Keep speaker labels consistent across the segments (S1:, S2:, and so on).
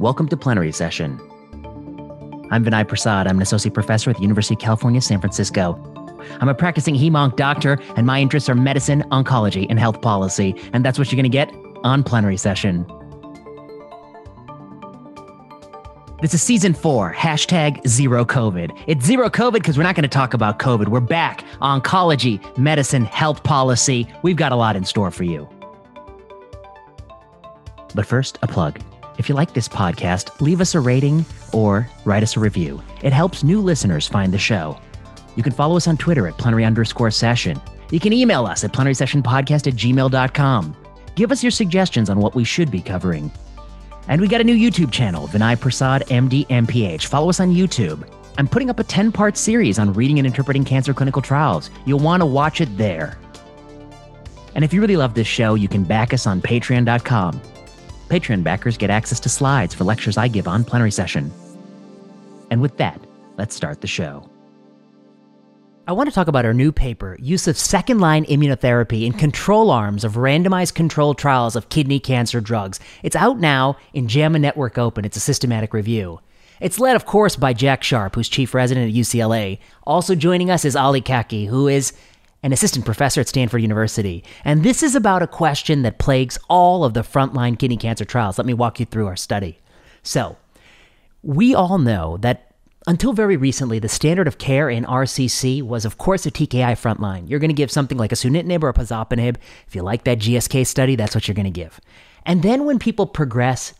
S1: Welcome to Plenary Session. I'm Vinay Prasad. I'm an associate professor at the University of California, San Francisco. I'm a practicing hemonc doctor, and my interests are medicine, oncology, and health policy. And that's what you're going to get on Plenary Session. This is season four, hashtag zero COVID. It's zero COVID because we're not going to talk about COVID. We're back. Oncology, medicine, health policy. We've got a lot in store for you. But first, a plug. If you like this podcast, leave us a rating or write us a review. It helps new listeners find the show. You can follow us on Twitter at plenary underscore session. You can email us at plenary session podcast at gmail.com. Give us your suggestions on what we should be covering. And we got a new YouTube channel, Vinay Prasad MD MPH. Follow us on YouTube. I'm putting up a 10 part series on reading and interpreting cancer clinical trials. You'll want to watch it there. And if you really love this show, you can back us on patreon.com. Patreon backers get access to slides for lectures I give on plenary session. And with that, let's start the show. I want to talk about our new paper, Use of Second Line Immunotherapy in Control Arms of Randomized Controlled Trials of Kidney Cancer Drugs. It's out now in JAMA Network Open. It's a systematic review. It's led, of course, by Jack Sharp, who's chief resident at UCLA. Also joining us is Ali Khaki, who is an assistant professor at Stanford University. And this is about a question that plagues all of the frontline kidney cancer trials. Let me walk you through our study. So, we all know that until very recently, the standard of care in RCC was, of course, a TKI frontline. You're going to give something like a sunitinib or a pazopanib. If you like that GSK study, that's what you're going to give. And then when people progress,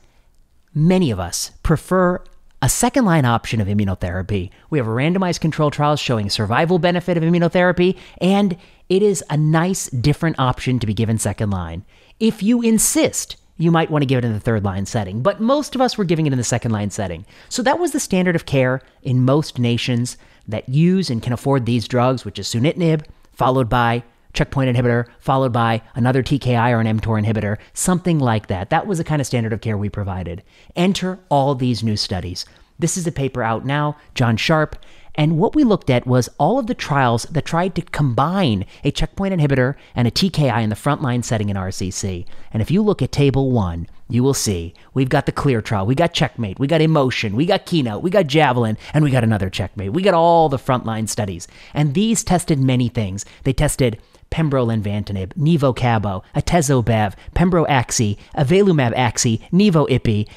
S1: many of us prefer a second line option of immunotherapy. We have randomized control trials showing survival benefit of immunotherapy, and it is a nice, different option to be given second line. If you insist, you might want to give it in the third line setting, but most of us were giving it in the second line setting. So that was the standard of care in most nations that use and can afford these drugs, which is sunitinib, followed by checkpoint inhibitor, followed by another TKI or an mTOR inhibitor, something like that. That was the kind of standard of care we provided. Enter all these new studies. This is a paper out now, John Sharp, and what we looked at was all of the trials that tried to combine a checkpoint inhibitor and a TKI in the frontline setting in RCC. And if you look at table one, you will see we've got the clear trial, we got checkmate, we got IMmotion, we got keynote, we got javelin, and we got another checkmate. We got all the frontline studies. And these tested many things. They tested pembrolizumab, nivo cabo, atezobev, pembro axi, avelumab axi, nivo ipi.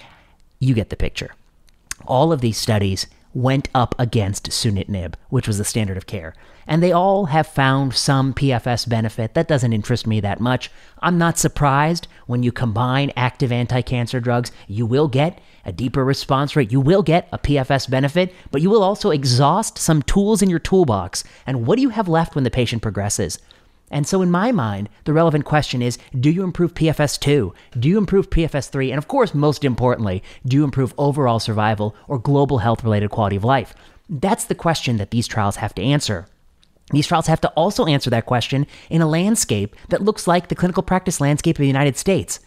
S1: You get the picture. All of these studies went up against sunitinib, which was the standard of care. And they all have found some PFS benefit. That doesn't interest me that much. I'm not surprised when you combine active anti cancer drugs, you will get a deeper response rate. You will get a PFS benefit, but you will also exhaust some tools in your toolbox. And what do you have left when the patient progresses? And so, in my mind, the relevant question is do you improve PFS 2? Do you improve PFS 3? And of course, most importantly, do you improve overall survival or global health related quality of life? That's the question that these trials have to answer. These trials have to also answer that question in a landscape that looks like the clinical practice landscape of the United States.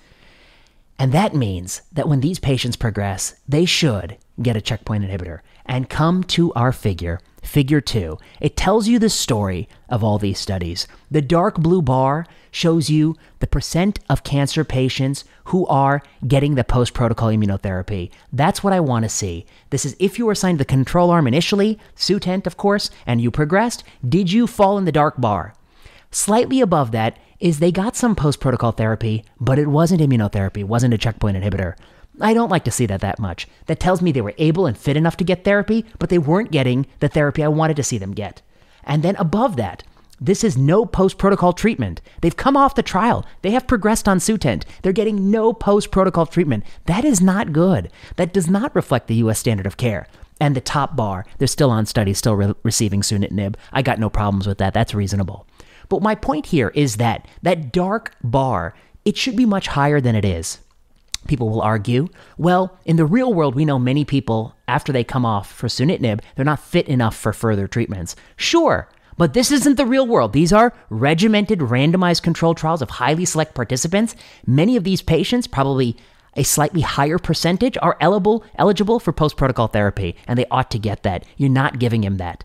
S1: And that means that when these patients progress, they should get a checkpoint inhibitor and come to our figure Figure 2. It tells you the story of all these studies. The dark blue bar shows you the percent of cancer patients who are getting the post protocol immunotherapy. That's what I want to see. This is if you were assigned the control arm initially, Sutent, of course, and you progressed, did you fall in the dark bar? Slightly above that is they got some post protocol therapy, but it wasn't immunotherapy, wasn't a checkpoint inhibitor. I don't like to see that that much. That tells me they were able and fit enough to get therapy, but they weren't getting the therapy I wanted to see them get. And then above that, this is no post protocol treatment. They've come off the trial. They have progressed on Sutent. They're getting no post protocol treatment. That is not good. That does not reflect the US standard of care. And the top bar, they're still on study, still re- receiving sunitinib. I got no problems with that. That's reasonable. But my point here is that that dark bar, it should be much higher than it is. People will argue, well, in the real world, we know many people, after they come off for sunitinib, they're not fit enough for further treatments. Sure, but this isn't the real world. These are regimented, randomized controlled trials of highly select participants. Many of these patients, probably a slightly higher percentage, are eligible, eligible for post protocol therapy, and they ought to get that. You're not giving him that.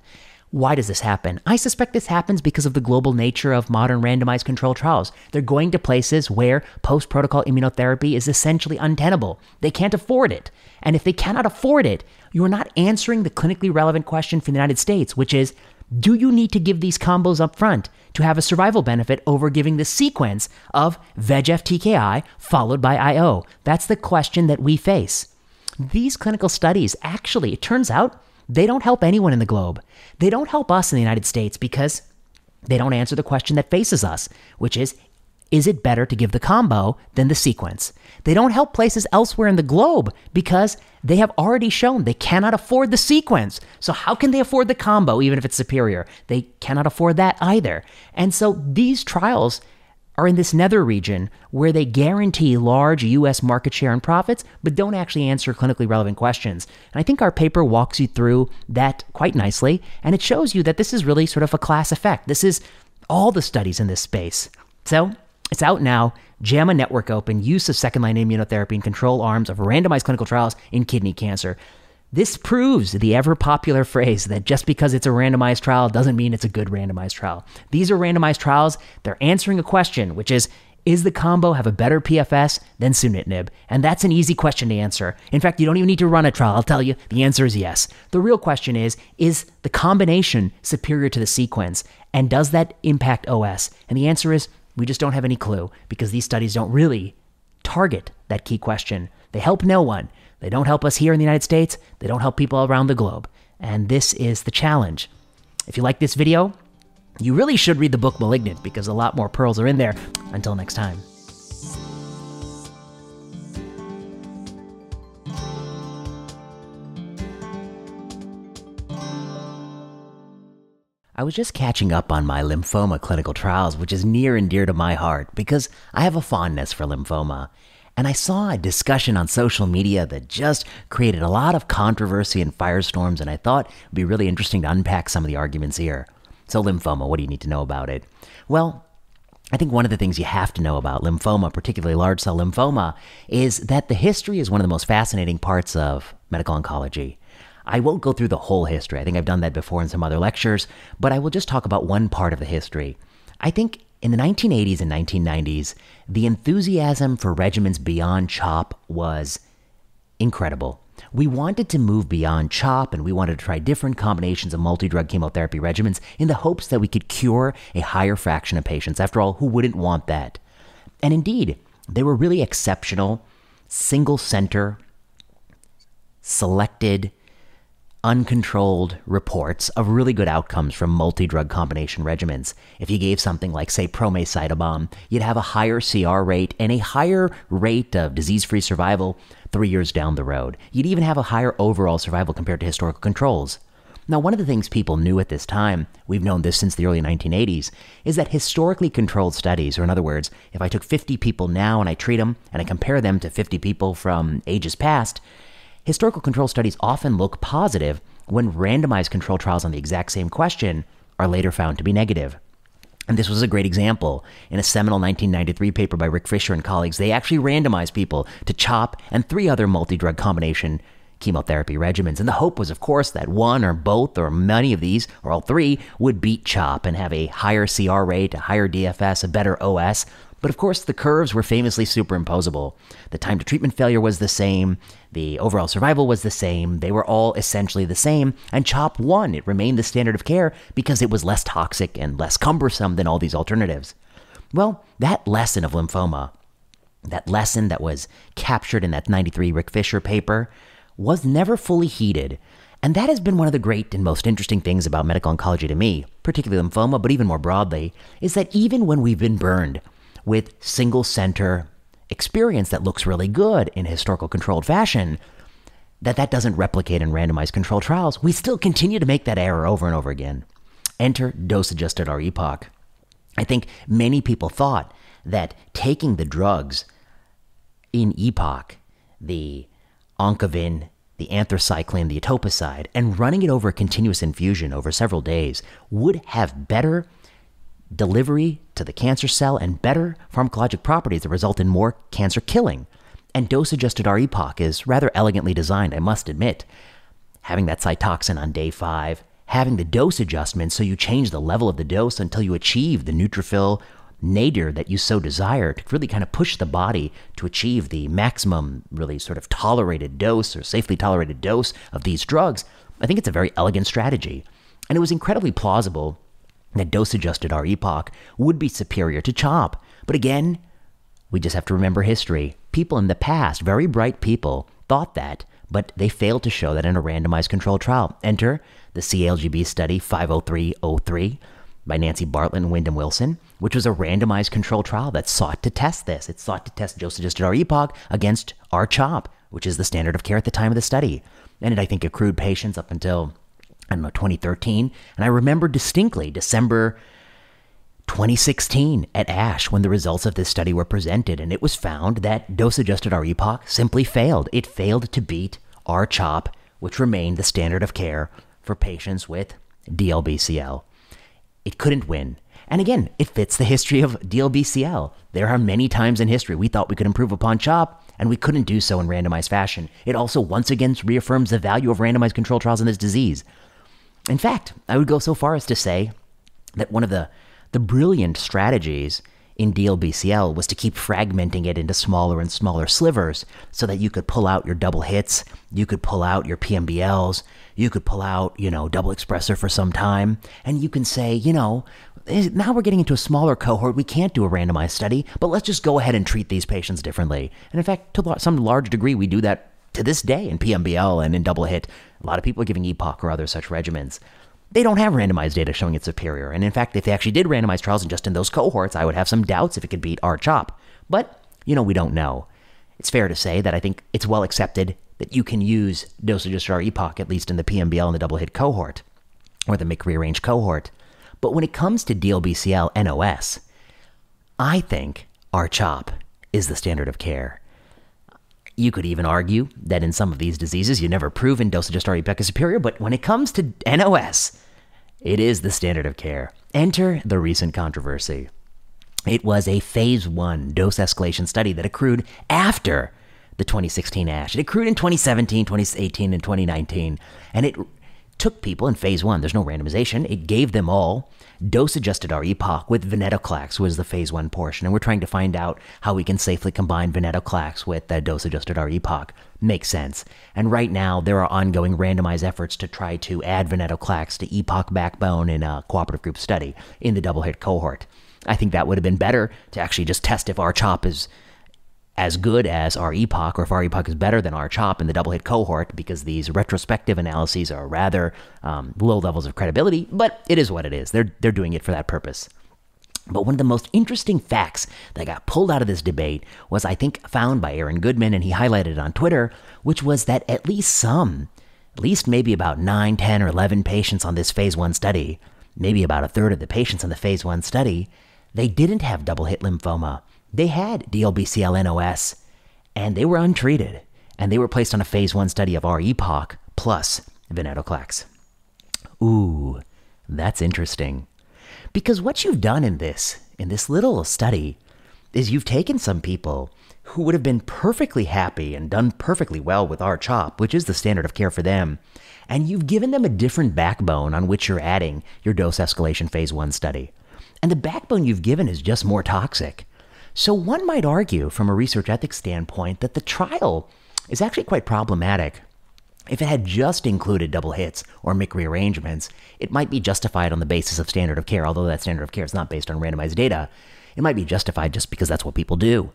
S1: Why does this happen? I suspect this happens because of the global nature of modern randomized controlled trials. They're going to places where post protocol immunotherapy is essentially untenable. They can't afford it. And if they cannot afford it, you're not answering the clinically relevant question for the United States, which is do you need to give these combos up front to have a survival benefit over giving the sequence of VEGF TKI followed by IO? That's the question that we face. These clinical studies actually, it turns out, they don't help anyone in the globe. They don't help us in the United States because they don't answer the question that faces us, which is is it better to give the combo than the sequence? They don't help places elsewhere in the globe because they have already shown they cannot afford the sequence. So, how can they afford the combo even if it's superior? They cannot afford that either. And so, these trials are in this nether region where they guarantee large US market share and profits, but don't actually answer clinically relevant questions. And I think our paper walks you through that quite nicely, and it shows you that this is really sort of a class effect. This is all the studies in this space. So it's out now. JAMA Network Open Use of Second Line Immunotherapy in Control Arms of Randomized Clinical Trials in Kidney Cancer. This proves the ever popular phrase that just because it's a randomized trial doesn't mean it's a good randomized trial. These are randomized trials. They're answering a question, which is is the combo have a better PFS than sunitinib? And that's an easy question to answer. In fact, you don't even need to run a trial. I'll tell you, the answer is yes. The real question is is the combination superior to the sequence? And does that impact OS? And the answer is we just don't have any clue because these studies don't really target that key question. They help no one. They don't help us here in the United States. They don't help people around the globe. And this is the challenge. If you like this video, you really should read the book Malignant because a lot more pearls are in there. Until next time. I was just catching up on my lymphoma clinical trials, which is near and dear to my heart because I have a fondness for lymphoma and I saw a discussion on social media that just created a lot of controversy and firestorms, and I thought it'd be really interesting to unpack some of the arguments here. So, lymphoma, what do you need to know about it? Well, I think one of the things you have to know about lymphoma, particularly large cell lymphoma, is that the history is one of the most fascinating parts of medical oncology. I won't go through the whole history. I think I've done that before in some other lectures, but I will just talk about one part of the history. I think in the 1980s and 1990s, the enthusiasm for regimens beyond CHOP was incredible. We wanted to move beyond CHOP and we wanted to try different combinations of multi drug chemotherapy regimens in the hopes that we could cure a higher fraction of patients. After all, who wouldn't want that? And indeed, they were really exceptional, single center, selected uncontrolled reports of really good outcomes from multi drug combination regimens. If you gave something like, say, ProMACE-CytaBOM, you'd have a higher CR rate and a higher rate of disease free survival three years down the road. You'd even have a higher overall survival compared to historical controls. Now, one of the things people knew at this time, we've known this since the early 1980s, is that historically controlled studies, or in other words, if I took 50 people now and I treat them and I compare them to 50 people from ages past, Historical control studies often look positive when randomized control trials on the exact same question are later found to be negative. And this was a great example. In a seminal 1993 paper by Rick Fisher and colleagues, they actually randomized people to CHOP and three other multi drug combination chemotherapy regimens. And the hope was, of course, that one or both or many of these, or all three, would beat CHOP and have a higher CR rate, a higher DFS, a better OS, but of course, the curves were famously superimposable. The time to treatment failure was the same, the overall survival was the same, they were all essentially the same, and CHOP won. It remained the standard of care because it was less toxic and less cumbersome than all these alternatives. Well, that lesson of lymphoma, that lesson that was captured in that 93 Rick Fisher paper, was never fully heeded. And that has been one of the great and most interesting things about medical oncology to me, particularly lymphoma, but even more broadly, is that even when we've been burned with single center experience that looks really good in historical controlled fashion, that that doesn't replicate in randomized controlled trials, we still continue to make that error over and over again. Enter dose adjusted R-epoch. I think many people thought that taking the drugs in EPOCH, the oncovin, the anthracycline, the etoposide, and running it over a continuous infusion over several days would have better delivery to the cancer cell and better pharmacologic properties that result in more cancer killing. And dose adjusted R-epoch is rather elegantly designed, I must admit. Having that Cytoxan on day five, having the dose adjustment so you change the level of the dose until you achieve the neutrophil nadir that you so desire to really kind of push the body to achieve the maximum, really sort of tolerated dose or safely tolerated dose of these drugs, I think it's a very elegant strategy. And it was incredibly plausible that dose adjusted R-EPOCH would be superior to CHOP. But again, we just have to remember history. People in the past, very bright people, thought that, but they failed to show that in a randomized controlled trial. Enter the CALGB study 50303 by Nancy Bartlett and Wyndham Wilson, which was a randomized controlled trial that sought to test this. It sought to test dose adjusted R-EPOCH against R-CHOP, which is the standard of care at the time of the study. And it, I think, accrued patients up until, I don't know, 2013. And I remember distinctly December 2016 at ASH when the results of this study were presented, and it was found that dose adjusted R-EPOCH simply failed. It failed to beat R-CHOP, which remained the standard of care for patients with DLBCL. It couldn't win. And again, it fits the history of DLBCL. There are many times in history we thought we could improve upon CHOP, and we couldn't do so in randomized fashion. It also once again reaffirms the value of randomized control trials in this disease. In fact, I would go so far as to say that one of the, the brilliant strategies in DLBCL was to keep fragmenting it into smaller and smaller slivers so that you could pull out your double hits, you could pull out your PMBLs, you could pull out, you know, double expressor for some time, and you can say, you know, eh, now we're getting into a smaller cohort. We can't do a randomized study, but let's just go ahead and treat these patients differently. And in fact, to some large degree, we do that to this day in PMBL and in double hit. A lot of people are giving EPOCH or other such regimens they don't have randomized data showing it's superior. And in fact, if they actually did randomized trials and just in those cohorts, I would have some doubts if it could beat R-CHOP. But, you know, we don't know. It's fair to say that I think it's well accepted that you can use dose adjusted R-EPOCH, at least in the PMBL and the double hit cohort, or the MYC rearranged cohort. But when it comes to DLBCL NOS, I think R-CHOP is the standard of care. You could even argue that in some of these diseases, you never proven dose adjusted R-EPOCH is superior, but when it comes to NOS, it is the standard of care. Enter the recent controversy. It was a phase one dose escalation study that accrued after the 2016 ASH. It accrued in 2017, 2018, and 2019, and it took people in phase one. There's no randomization. It gave them all dose adjusted R-EPOCH with venetoclax was the phase one portion. And we're trying to find out how we can safely combine venetoclax with the dose adjusted R-EPOCH. Makes sense. And right now, there are ongoing randomized efforts to try to add venetoclax to EPOCH backbone in a cooperative group study in the double hit cohort. I think that would have been better to actually just test if R-CHOP is as good as R-EPOCH, or if R-EPOCH is better than R-CHOP in the double hit cohort, because these retrospective analyses are rather um, low levels of credibility, but it is what it is. They're, they're doing it for that purpose. But one of the most interesting facts that got pulled out of this debate was, I think, found by Aaron Goodman, and he highlighted it on Twitter, which was that at least some, at least maybe about 9, 10, or 11 patients on this phase one study, maybe about a third of the patients in the phase one study, they didn't have double hit lymphoma. They had DLBCL NOS and they were untreated and they were placed on a phase one study of R-EPOCH plus venetoclax. Ooh, that's interesting. Because what you've done in this, in this little study, is you've taken some people who would have been perfectly happy and done perfectly well with R-CHOP, which is the standard of care for them, and you've given them a different backbone on which you're adding your dose escalation phase one study. And the backbone you've given is just more toxic. So one might argue, from a research ethics standpoint, that the trial is actually quite problematic. If it had just included double hits or MYC rearrangements, it might be justified on the basis of standard of care, although that standard of care is not based on randomized data. It might be justified just because that's what people do.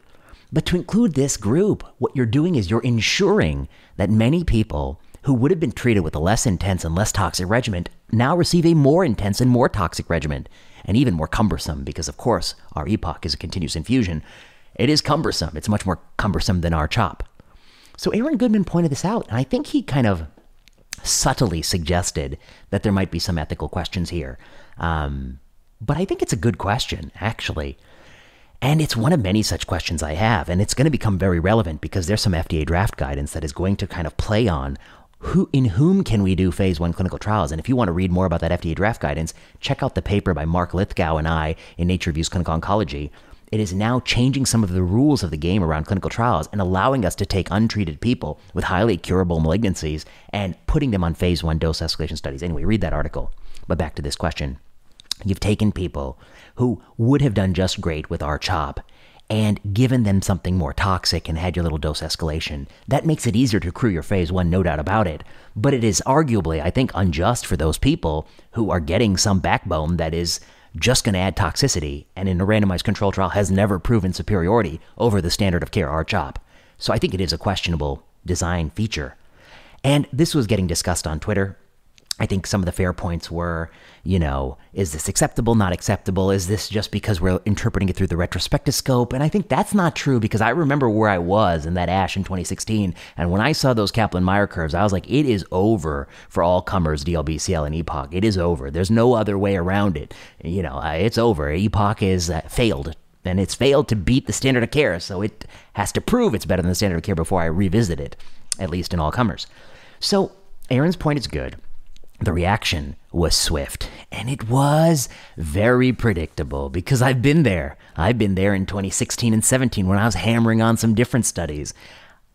S1: But to include this group, what you're doing is you're ensuring that many people who would have been treated with a less intense and less toxic regimen now receive a more intense and more toxic regimen and even more cumbersome because, of course, R-EPOCH is a continuous infusion. It is cumbersome. It's much more cumbersome than R-CHOP. So Aaron Goodman pointed this out, and I think he kind of subtly suggested that there might be some ethical questions here. Um, but I think it's a good question, actually. And it's one of many such questions I have, and it's going to become very relevant because there's some FDA draft guidance that is going to kind of play on who in whom can we do phase one clinical trials? And if you want to read more about that FDA draft guidance, check out the paper by Mark Lythgoe and I in Nature Reviews Clinical Oncology. it is now changing some of the rules of the game around clinical trials and allowing us to take untreated people with highly curable malignancies and putting them on phase one dose escalation studies. Anyway, read that article. But back to this question. You've taken people who would have done just great with R-CHOP and given them something more toxic and had your little dose escalation. That makes it easier to crew your phase one, no doubt about it. But it is arguably, I think, unjust for those people who are getting some backbone that is just going to add toxicity and in a randomized control trial has never proven superiority over the standard of care R-CHOP. So I think it is a questionable design feature. And this was getting discussed on Twitter. I think some of the fair points were, you know, is this acceptable, not acceptable? Is this just because we're interpreting it through the retrospectoscope? And I think that's not true because I remember where I was in that ASH in 2016. And when I saw those Kaplan Meier curves, I was like, it is over for all comers, DLBCL and EPOCH. It is over. There's no other way around it. You know, it's over. EPOCH is uh, failed. And it's failed to beat the standard of care. So it has to prove it's better than the standard of care before I revisit it, at least in all comers. So Aaron's point is good the reaction was swift and it was very predictable because I've been there. I've been there in 2016 and 17 when I was hammering on some different studies.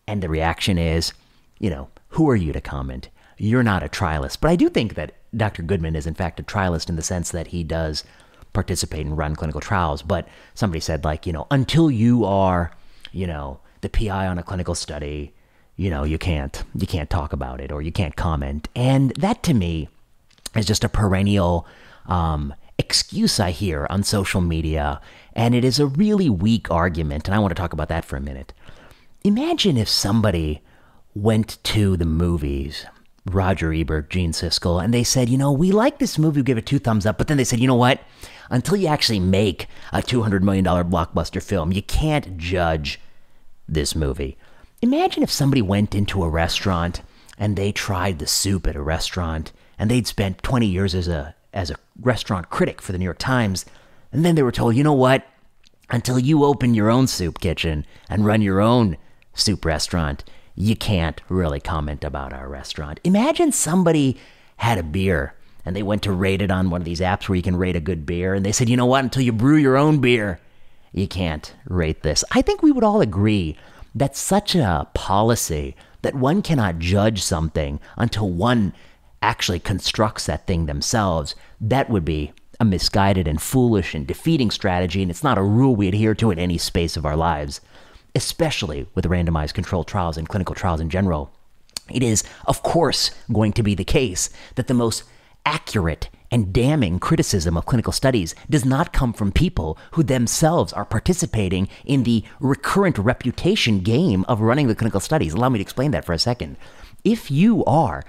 S1: And the reaction is, you know, who are you to comment? You're not a trialist. But I do think that Dr. Goodman is, in fact, a trialist in the sense that he does participate and run clinical trials. But somebody said, like, you know, until you are, you know, the PI on a clinical study, you know, you can't you can't talk about it or you can't comment. And that to me is just a perennial um, excuse I hear on social media, and it is a really weak argument. And I want to talk about that for a minute. Imagine if somebody went to the movies, Roger Ebert, Gene Siskel, and they said, you know, we like this movie, we give it two thumbs up, but then they said, you know what? Until you actually make a $200 million blockbuster film, you can't judge this movie. Imagine if somebody went into a restaurant and they tried the soup at a restaurant and they'd spent 20 years as a as a restaurant critic for the New York Times and then they were told, "You know what? Until you open your own soup kitchen and run your own soup restaurant, you can't really comment about our restaurant." Imagine somebody had a beer and they went to rate it on one of these apps where you can rate a good beer and they said, "You know what? Until you brew your own beer, you can't rate this." I think we would all agree that's such a policy that one cannot judge something until one actually constructs that thing themselves. That would be a misguided and foolish and defeating strategy, and it's not a rule we adhere to in any space of our lives, especially with randomized controlled trials and clinical trials in general. It is, of course, going to be the case that the most accurate and damning criticism of clinical studies does not come from people who themselves are participating in the recurrent reputation game of running the clinical studies. Allow me to explain that for a second. If you are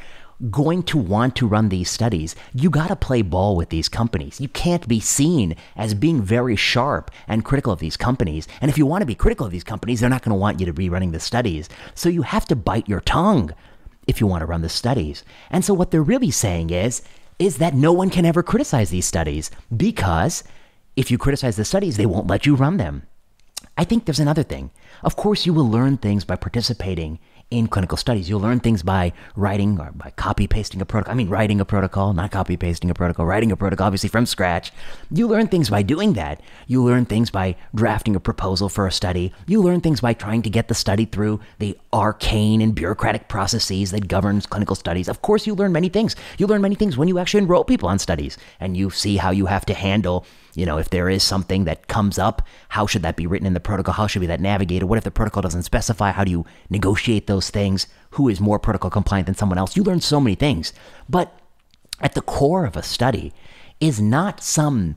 S1: going to want to run these studies, you got to play ball with these companies. You can't be seen as being very sharp and critical of these companies. And if you want to be critical of these companies, they're not going to want you to be running the studies. So you have to bite your tongue if you want to run the studies. And so what they're really saying is is that no one can ever criticize these studies because if you criticize the studies, they won't let you run them. I think there's another thing. Of course, you will learn things by participating in clinical studies. You'll learn things by writing or by copy pasting a protocol. I mean, writing a protocol, not copy pasting a protocol, writing a protocol, obviously from scratch. You learn things by doing that. You learn things by drafting a proposal for a study. You learn things by trying to get the study through the arcane and bureaucratic processes that governs clinical studies. Of course, you learn many things. You learn many things when you actually enroll people on studies and you see how you have to handle you know, if there is something that comes up, how should that be written in the protocol? How should be that navigated? What if the protocol doesn't specify? How do you negotiate those things? Who is more protocol compliant than someone else? You learn so many things. But at the core of a study is not some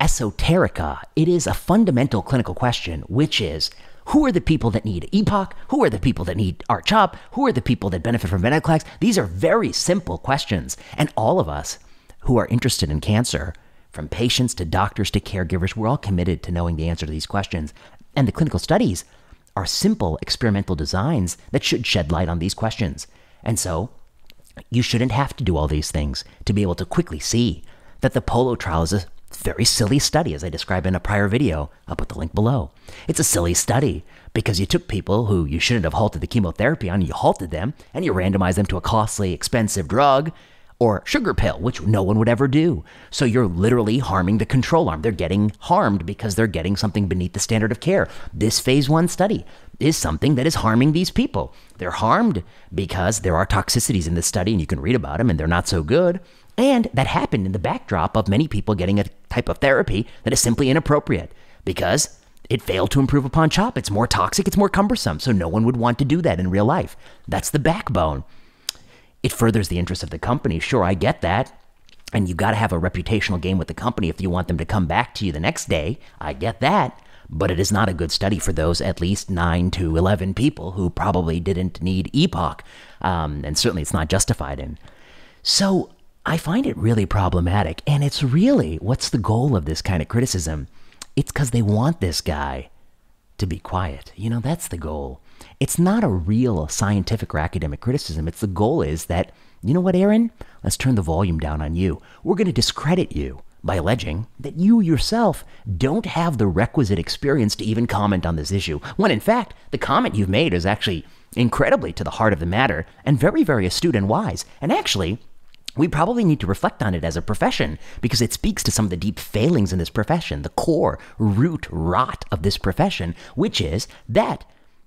S1: esoterica. It is a fundamental clinical question, which is who are the people that need EPOCH? Who are the people that need R-CHOP? Who are the people that benefit from venetoclax? These are very simple questions. And all of us who are interested in cancer from patients to doctors to caregivers, we're all committed to knowing the answer to these questions. And the clinical studies are simple experimental designs that should shed light on these questions. And so, you shouldn't have to do all these things to be able to quickly see that the POLO trial is a very silly study, as I described in a prior video. I'll put the link below. It's a silly study because you took people who you shouldn't have halted the chemotherapy on, you halted them, and you randomized them to a costly, expensive drug or sugar pill, which no one would ever do. So you're literally harming the control arm. They're getting harmed because they're getting something beneath the standard of care. This phase one study is something that is harming these people. They're harmed because there are toxicities in this study, and you can read about them, and they're not so good. And that happened in the backdrop of many people getting a type of therapy that is simply inappropriate because it failed to improve upon CHOP. It's more toxic, it's more cumbersome, so no one would want to do that in real life. That's the backbone. It furthers the interest of the company. Sure, I get that. And you got to have a reputational game with the company if you want them to come back to you the next day. I get that. But it is not a good study for those at least 9 to 11 people who probably didn't need Epoch. Um, and certainly it's not justified in. So I find it really problematic. And it's really what's the goal of this kind of criticism? It's because they want this guy to be quiet. You know, that's the goal. It's not a real scientific or academic criticism. It's the goal is that, you know what, Aaron? Let's turn the volume down on you. We're going to discredit you by alleging that you yourself don't have the requisite experience to even comment on this issue, when in fact, the comment you've made is actually incredibly to the heart of the matter and very, very astute and wise. And actually, we probably need to reflect on it as a profession because it speaks to some of the deep failings in this profession, the core root rot of this profession, which is that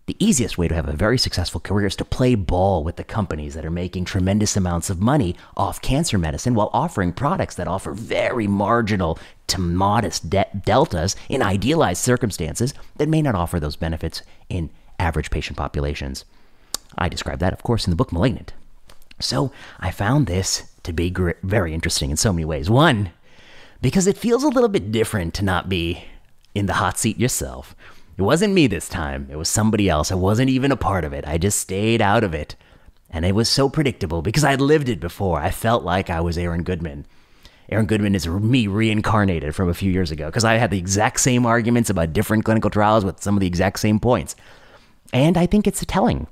S1: the easiest way to have a very successful career is to play ball with the companies that are making tremendous amounts of money off cancer medicine while offering products that offer very marginal to modest de- deltas in idealized circumstances that may not offer those benefits in average patient populations. I describe that, of course, in the book Malignant. So I found this to be gr- very interesting in so many ways. One, because it feels a little bit different to not be in the hot seat yourself. It wasn't me this time, it was somebody else. I wasn't even a part of it. I just stayed out of it. And it was so predictable because I'd lived it before. I felt like I was Aaron Goodman. Aaron Goodman is me reincarnated from a few years ago because I had the exact same arguments about different clinical trials with some of the exact same points. And I think it's telling.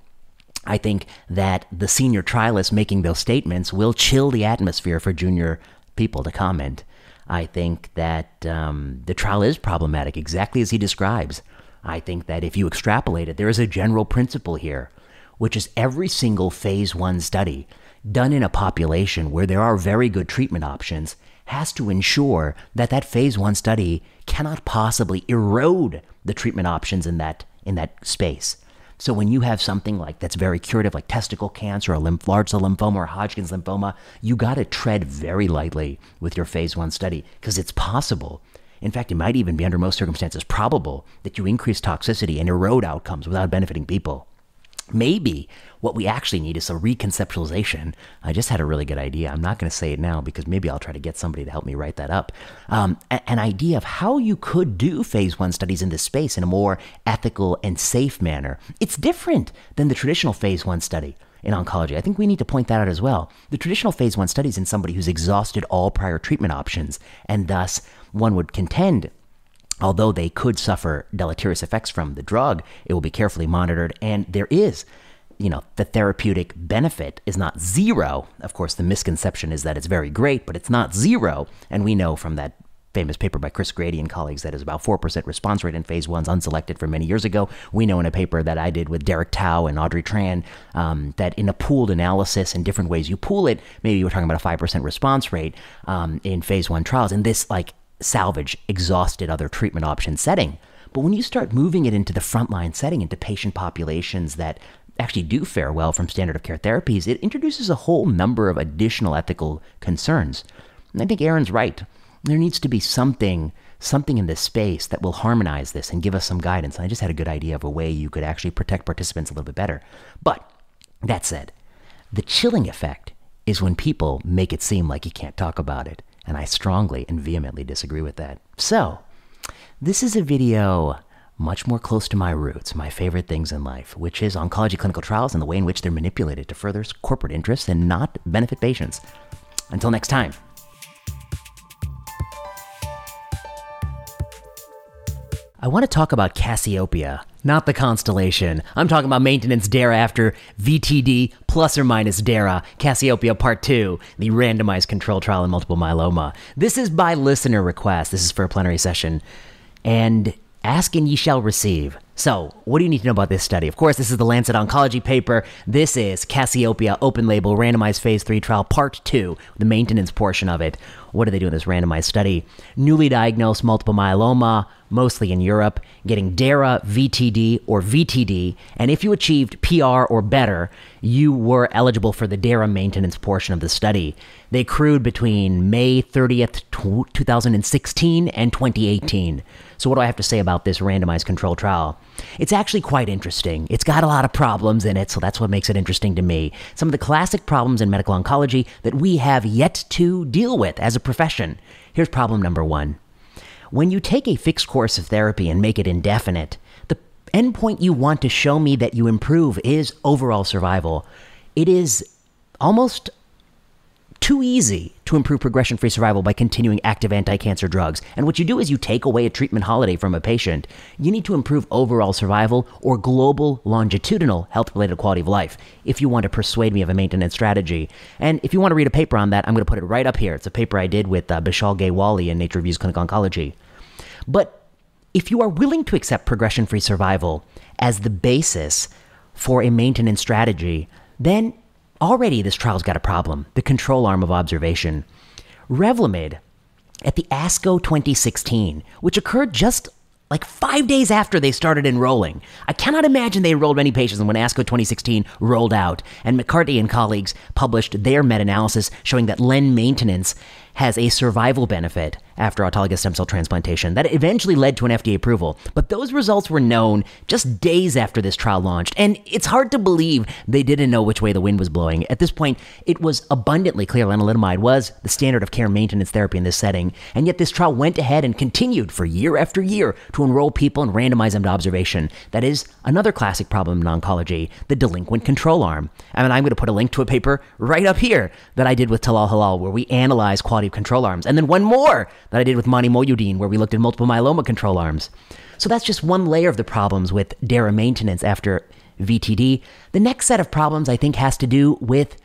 S1: I think that the senior trialist making those statements will chill the atmosphere for junior people to comment. I think that um, the trial is problematic, exactly as he describes. I think that if you extrapolate it, there is a general principle here, which is every single phase one study done in a population where there are very good treatment options has to ensure that that phase one study cannot possibly erode the treatment options in that in that space. So when you have something like that's very curative, like testicle cancer or lymph, large cell lymphoma or Hodgkin's lymphoma, you got to tread very lightly with your phase one study because it's possible. In fact, it might even be under most circumstances probable that you increase toxicity and erode outcomes without benefiting people. Maybe what we actually need is a reconceptualization. I just had a really good idea. I'm not going to say it now because maybe I'll try to get somebody to help me write that up. Um, an idea of how you could do phase one studies in this space in a more ethical and safe manner. It's different than the traditional phase one study in oncology. I think we need to point that out as well. The traditional phase one studies in somebody who's exhausted all prior treatment options, and thus one would contend although they could suffer deleterious effects from the drug, it will be carefully monitored. And there is, you know, the therapeutic benefit is not zero. Of course, the misconception is that it's very great, but it's not zero. And we know from that famous paper by Chris Grady and colleagues that is about 4% response rate in phase ones, unselected from many years ago. We know in a paper that I did with Derek Tao and Audrey Tran um, that in a pooled analysis and different ways you pool it, maybe we're talking about a 5% response rate um, in phase one trials. And this, like, salvage exhausted other treatment option setting. But when you start moving it into the frontline setting, into patient populations that actually do fare well from standard of care therapies, it introduces a whole number of additional ethical concerns. And I think Aaron's right. There needs to be something something in this space that will harmonize this and give us some guidance. And I just had a good idea of a way you could actually protect participants a little bit better. But that said, the chilling effect is when people make it seem like you can't talk about it. And I strongly and vehemently disagree with that. So, this is a video much more close to my roots, my favorite things in life, which is oncology clinical trials and the way in which they're manipulated to further corporate interests and not benefit patients. Until next time. I want to talk about Cassiopeia, not the constellation. I'm talking about maintenance DARA after VTD plus or minus DARA, Cassiopeia Part 2, the randomized control trial in multiple myeloma. This is by listener request. This is for a plenary session. And ask and ye shall receive. So, what do you need to know about this study? Of course, this is the Lancet Oncology paper. This is Cassiopeia open label randomized phase 3 trial part 2, the maintenance portion of it. What do they do in this randomized study? Newly diagnosed multiple myeloma, mostly in Europe, getting DARA, VTD, or VTD, and if you achieved PR or better, you were eligible for the DARA maintenance portion of the study. They accrued between May 30th, 2016 and 2018. So, what do I have to say about this randomized control trial? It's actually quite interesting. It's got a lot of problems in it, so that's what makes it interesting to me. Some of the classic problems in medical oncology that we have yet to deal with as a profession. Here's problem number one. When you take a fixed course of therapy and make it indefinite, the endpoint you want to show me that you improve is overall survival. It is almost too easy to improve progression free survival by continuing active anti cancer drugs. And what you do is you take away a treatment holiday from a patient. You need to improve overall survival or global longitudinal health related quality of life if you want to persuade me of a maintenance strategy. And if you want to read a paper on that, I'm going to put it right up here. It's a paper I did with uh, Bishal Gyawali in Nature Reviews Clinical Oncology. But if you are willing to accept progression free survival as the basis for a maintenance strategy, then Already, this trial's got a problem the control arm of observation. Revlimid, at the ASCO 2016, which occurred just like five days after they started enrolling. I cannot imagine they enrolled many patients when ASCO 2016 rolled out, and McCarthy and colleagues published their meta analysis showing that LEN maintenance has a survival benefit after autologous stem cell transplantation that eventually led to an FDA approval. But those results were known just days after this trial launched, and it's hard to believe they didn't know which way the wind was blowing. At this point, it was abundantly clear lenalidomide was the standard of care maintenance therapy in this setting, and yet this trial went ahead and continued for year after year to enroll people and randomize them to observation. That is another classic problem in oncology, the delinquent control arm. I mean, I'm going to put a link to a paper right up here that I did with Talal Hilal, where we analyze quality of control arms. And then one more that I did with Mani Mohyuddin, where we looked at multiple myeloma control arms. So that's just one layer of the problems with DARA maintenance after VTD. The next set of problems, I think, has to do with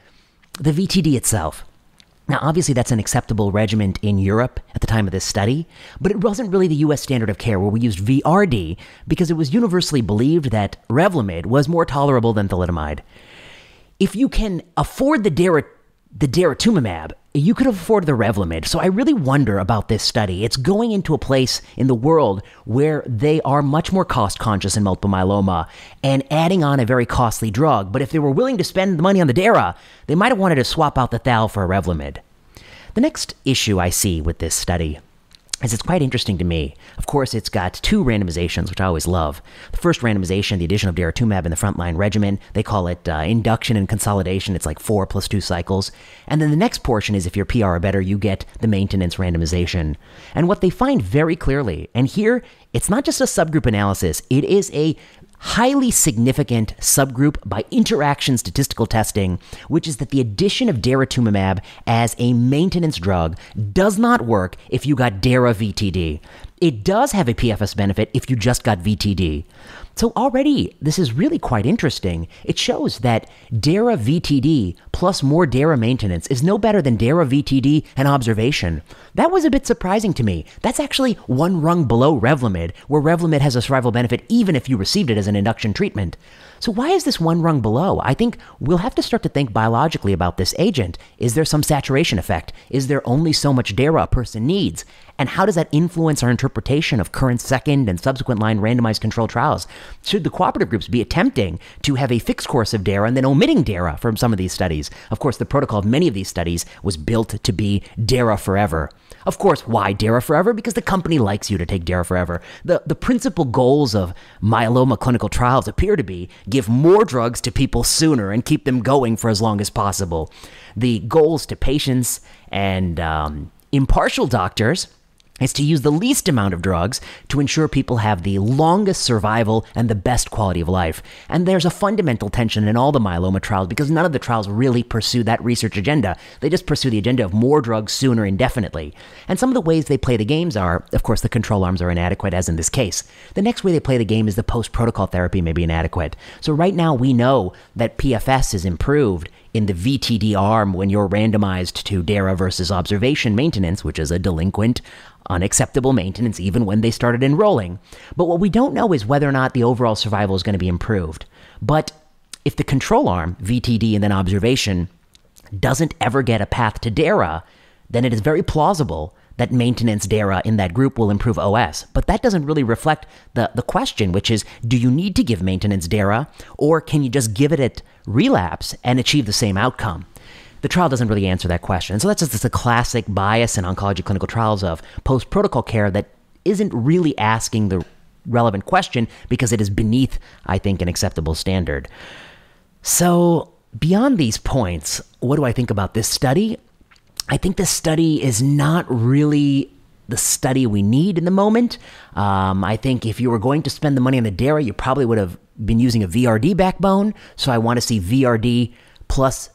S1: the VTD itself. Now, obviously, that's an acceptable regimen in Europe at the time of this study, but it wasn't really the US standard of care where we used VRD because it was universally believed that Revlimid was more tolerable than thalidomide. If you can afford the Dara, the daratumumab, you could afford the Revlimid. So I really wonder about this study. It's going into a place in the world where they are much more cost conscious in multiple myeloma and adding on a very costly drug. But if they were willing to spend the money on the DARA, they might have wanted to swap out the Thal for a Revlimid. The next issue I see with this study is it's quite interesting to me. Of course, it's got two randomizations, which I always love. The first randomization, the addition of daratumumab in the frontline regimen, they call it uh, induction and consolidation. It's like four plus two cycles. And then the next portion is if you're PR or better, you get the maintenance randomization. And what they find very clearly, and here it's not just a subgroup analysis, it is a highly significant subgroup by interaction statistical testing, which is that the addition of daratumumab as a maintenance drug does not work if you got Dara VTD. It does have a PFS benefit if you just got VTD. So already, this is really quite interesting. It shows that DARA VTD plus more DARA maintenance is no better than DARA VTD and observation. That was a bit surprising to me. That's actually one rung below Revlimid, where Revlimid has a survival benefit even if you received it as an induction treatment. So why is this one rung below? I think we'll have to start to think biologically about this agent. Is there some saturation effect? Is there only so much DARA a person needs? And how does that influence our interpretation of current second and subsequent line randomized controlled trials? Should the cooperative groups be attempting to have a fixed course of DARA and then omitting DARA from some of these studies? Of course, the protocol of many of these studies was built to be DARA forever. Of course, why DARA forever? Because the company likes you to take DARA forever. The, the principal goals of myeloma clinical trials appear to be give more drugs to people sooner and keep them going for as long as possible. The goals to patients and um, impartial doctors is to use the least amount of drugs to ensure people have the longest survival and the best quality of life. And there's a fundamental tension in all the myeloma trials because none of the trials really pursue that research agenda. They just pursue the agenda of more drugs sooner indefinitely. And some of the ways they play the games are, of course, the control arms are inadequate, as in this case. The next way they play the game is the post protocol therapy may be inadequate. So right now we know that PFS is improved in the VTD arm when you're randomized to DARA versus observation maintenance, which is a delinquent unacceptable maintenance even when they started enrolling. But what we don't know is whether or not the overall survival is going to be improved. But if the control arm, VTD and then observation, doesn't ever get a path to DARA, then it is very plausible that maintenance DARA in that group will improve OS. But that doesn't really reflect the, the question, which is do you need to give maintenance DARA or can you just give it at relapse and achieve the same outcome? The trial doesn't really answer that question. So that's just a classic bias in oncology clinical trials of post protocol care that isn't really asking the relevant question because it is beneath, I think, an acceptable standard. So, beyond these points, what do I think about this study? I think this study is not really the study we need in the moment. Um, I think if you were going to spend the money on the DARA, you probably would have been using a VRD backbone. So I want to see VRD plus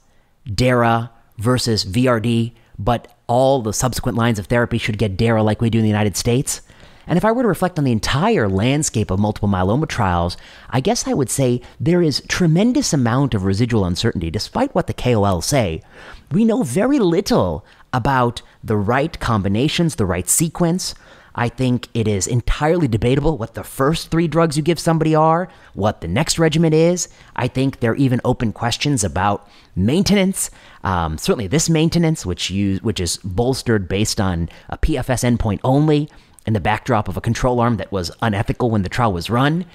S1: DARA versus VRD, but all the subsequent lines of therapy should get DARA like we do in the United States. And if I were to reflect on the entire landscape of multiple myeloma trials, I guess I would say there is tremendous amount of residual uncertainty despite what the KOLs say. We know very little about the right combinations, the right sequence. I think it is entirely debatable what the first three drugs you give somebody are, what the next regimen is. I think there are even open questions about maintenance. Um, certainly, this maintenance, which you, which is bolstered based on a PFS endpoint only, in the backdrop of a control arm that was unethical when the trial was run.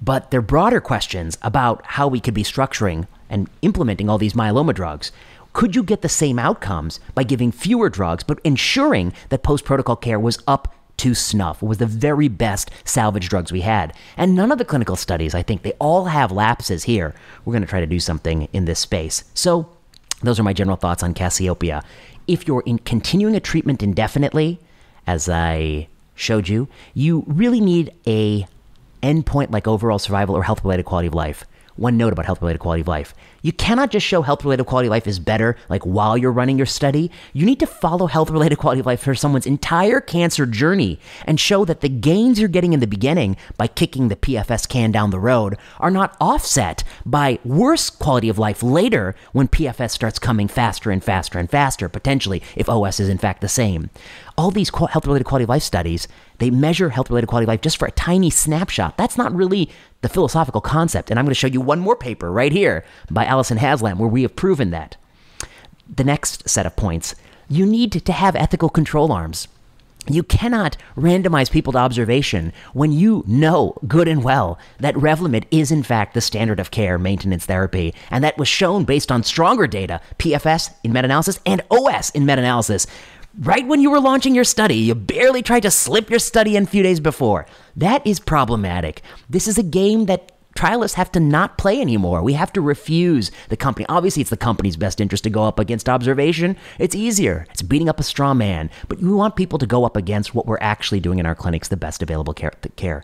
S1: But there are broader questions about how we could be structuring and implementing all these myeloma drugs. Could you get the same outcomes by giving fewer drugs, but ensuring that post protocol care was up to snuff, was the very best salvage drugs we had? And none of the clinical studies, I think, they all have lapses here. We're going to try to do something in this space. So, those are my general thoughts on Cassiopeia. If you're in continuing a treatment indefinitely, as I showed you, you really need a endpoint like overall survival or health related quality of life. One note about health related quality of life. You cannot just show health related quality of life is better, like while you're running your study. You need to follow health related quality of life for someone's entire cancer journey and show that the gains you're getting in the beginning by kicking the PFS can down the road are not offset by worse quality of life later when PFS starts coming faster and faster and faster, potentially, if OS is in fact the same. All these health related quality of life studies, they measure health related quality of life just for a tiny snapshot. That's not really the philosophical concept. And I'm going to show you one more paper right here by Alison Haslam, where we have proven that. The next set of points you need to have ethical control arms. You cannot randomize people to observation when you know good and well that Revlimid is in fact the standard of care maintenance therapy, and that was shown based on stronger data, PFS in meta analysis and OS in meta analysis. Right when you were launching your study, you barely tried to slip your study in a few days before. That is problematic. This is a game that trialists have to not play anymore. We have to refuse the company. Obviously, it's the company's best interest to go up against observation. It's easier. It's beating up a straw man. But we want people to go up against what we're actually doing in our clinics, the best available care. care.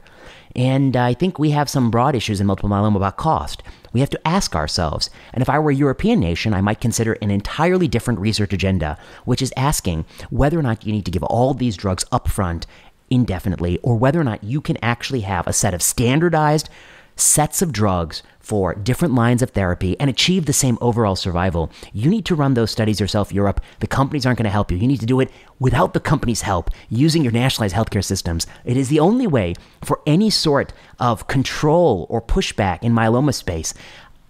S1: And I think we have some broad issues in multiple myeloma about cost. We have to ask ourselves, and if I were a European nation, I might consider an entirely different research agenda, which is asking whether or not you need to give all these drugs upfront indefinitely, or whether or not you can actually have a set of standardized sets of drugs for different lines of therapy and achieve the same overall survival. You need to run those studies yourself, Europe. The companies aren't going to help you. You need to do it without the company's help, using your nationalized healthcare systems. It is the only way for any sort of control or pushback in myeloma space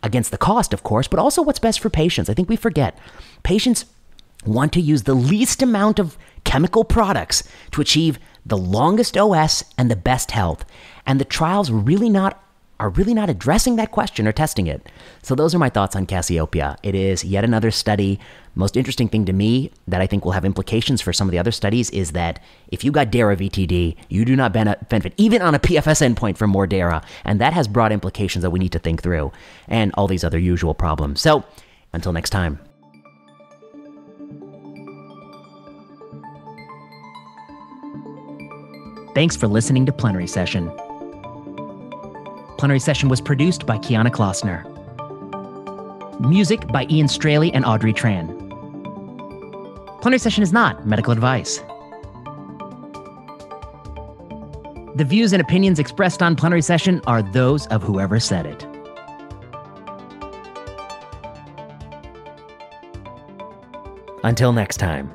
S1: against the cost, of course, but also what's best for patients. I think we forget. Patients want to use the least amount of chemical products to achieve the longest OS and the best health. And the trial's really not are really not addressing that question or testing it. So, those are my thoughts on Cassiopeia. It is yet another study. Most interesting thing to me that I think will have implications for some of the other studies is that if you got DARA VTD, you do not benefit even on a PFS endpoint from more DARA. And that has broad implications that we need to think through and all these other usual problems. So, until next time. Thanks for listening to Plenary Session. Plenary Session was produced by Kiana Klossner. Music by Ian Straley and Audrey Tran. Plenary Session is not medical advice. The views and opinions expressed on Plenary Session are those of whoever said it. Until next time.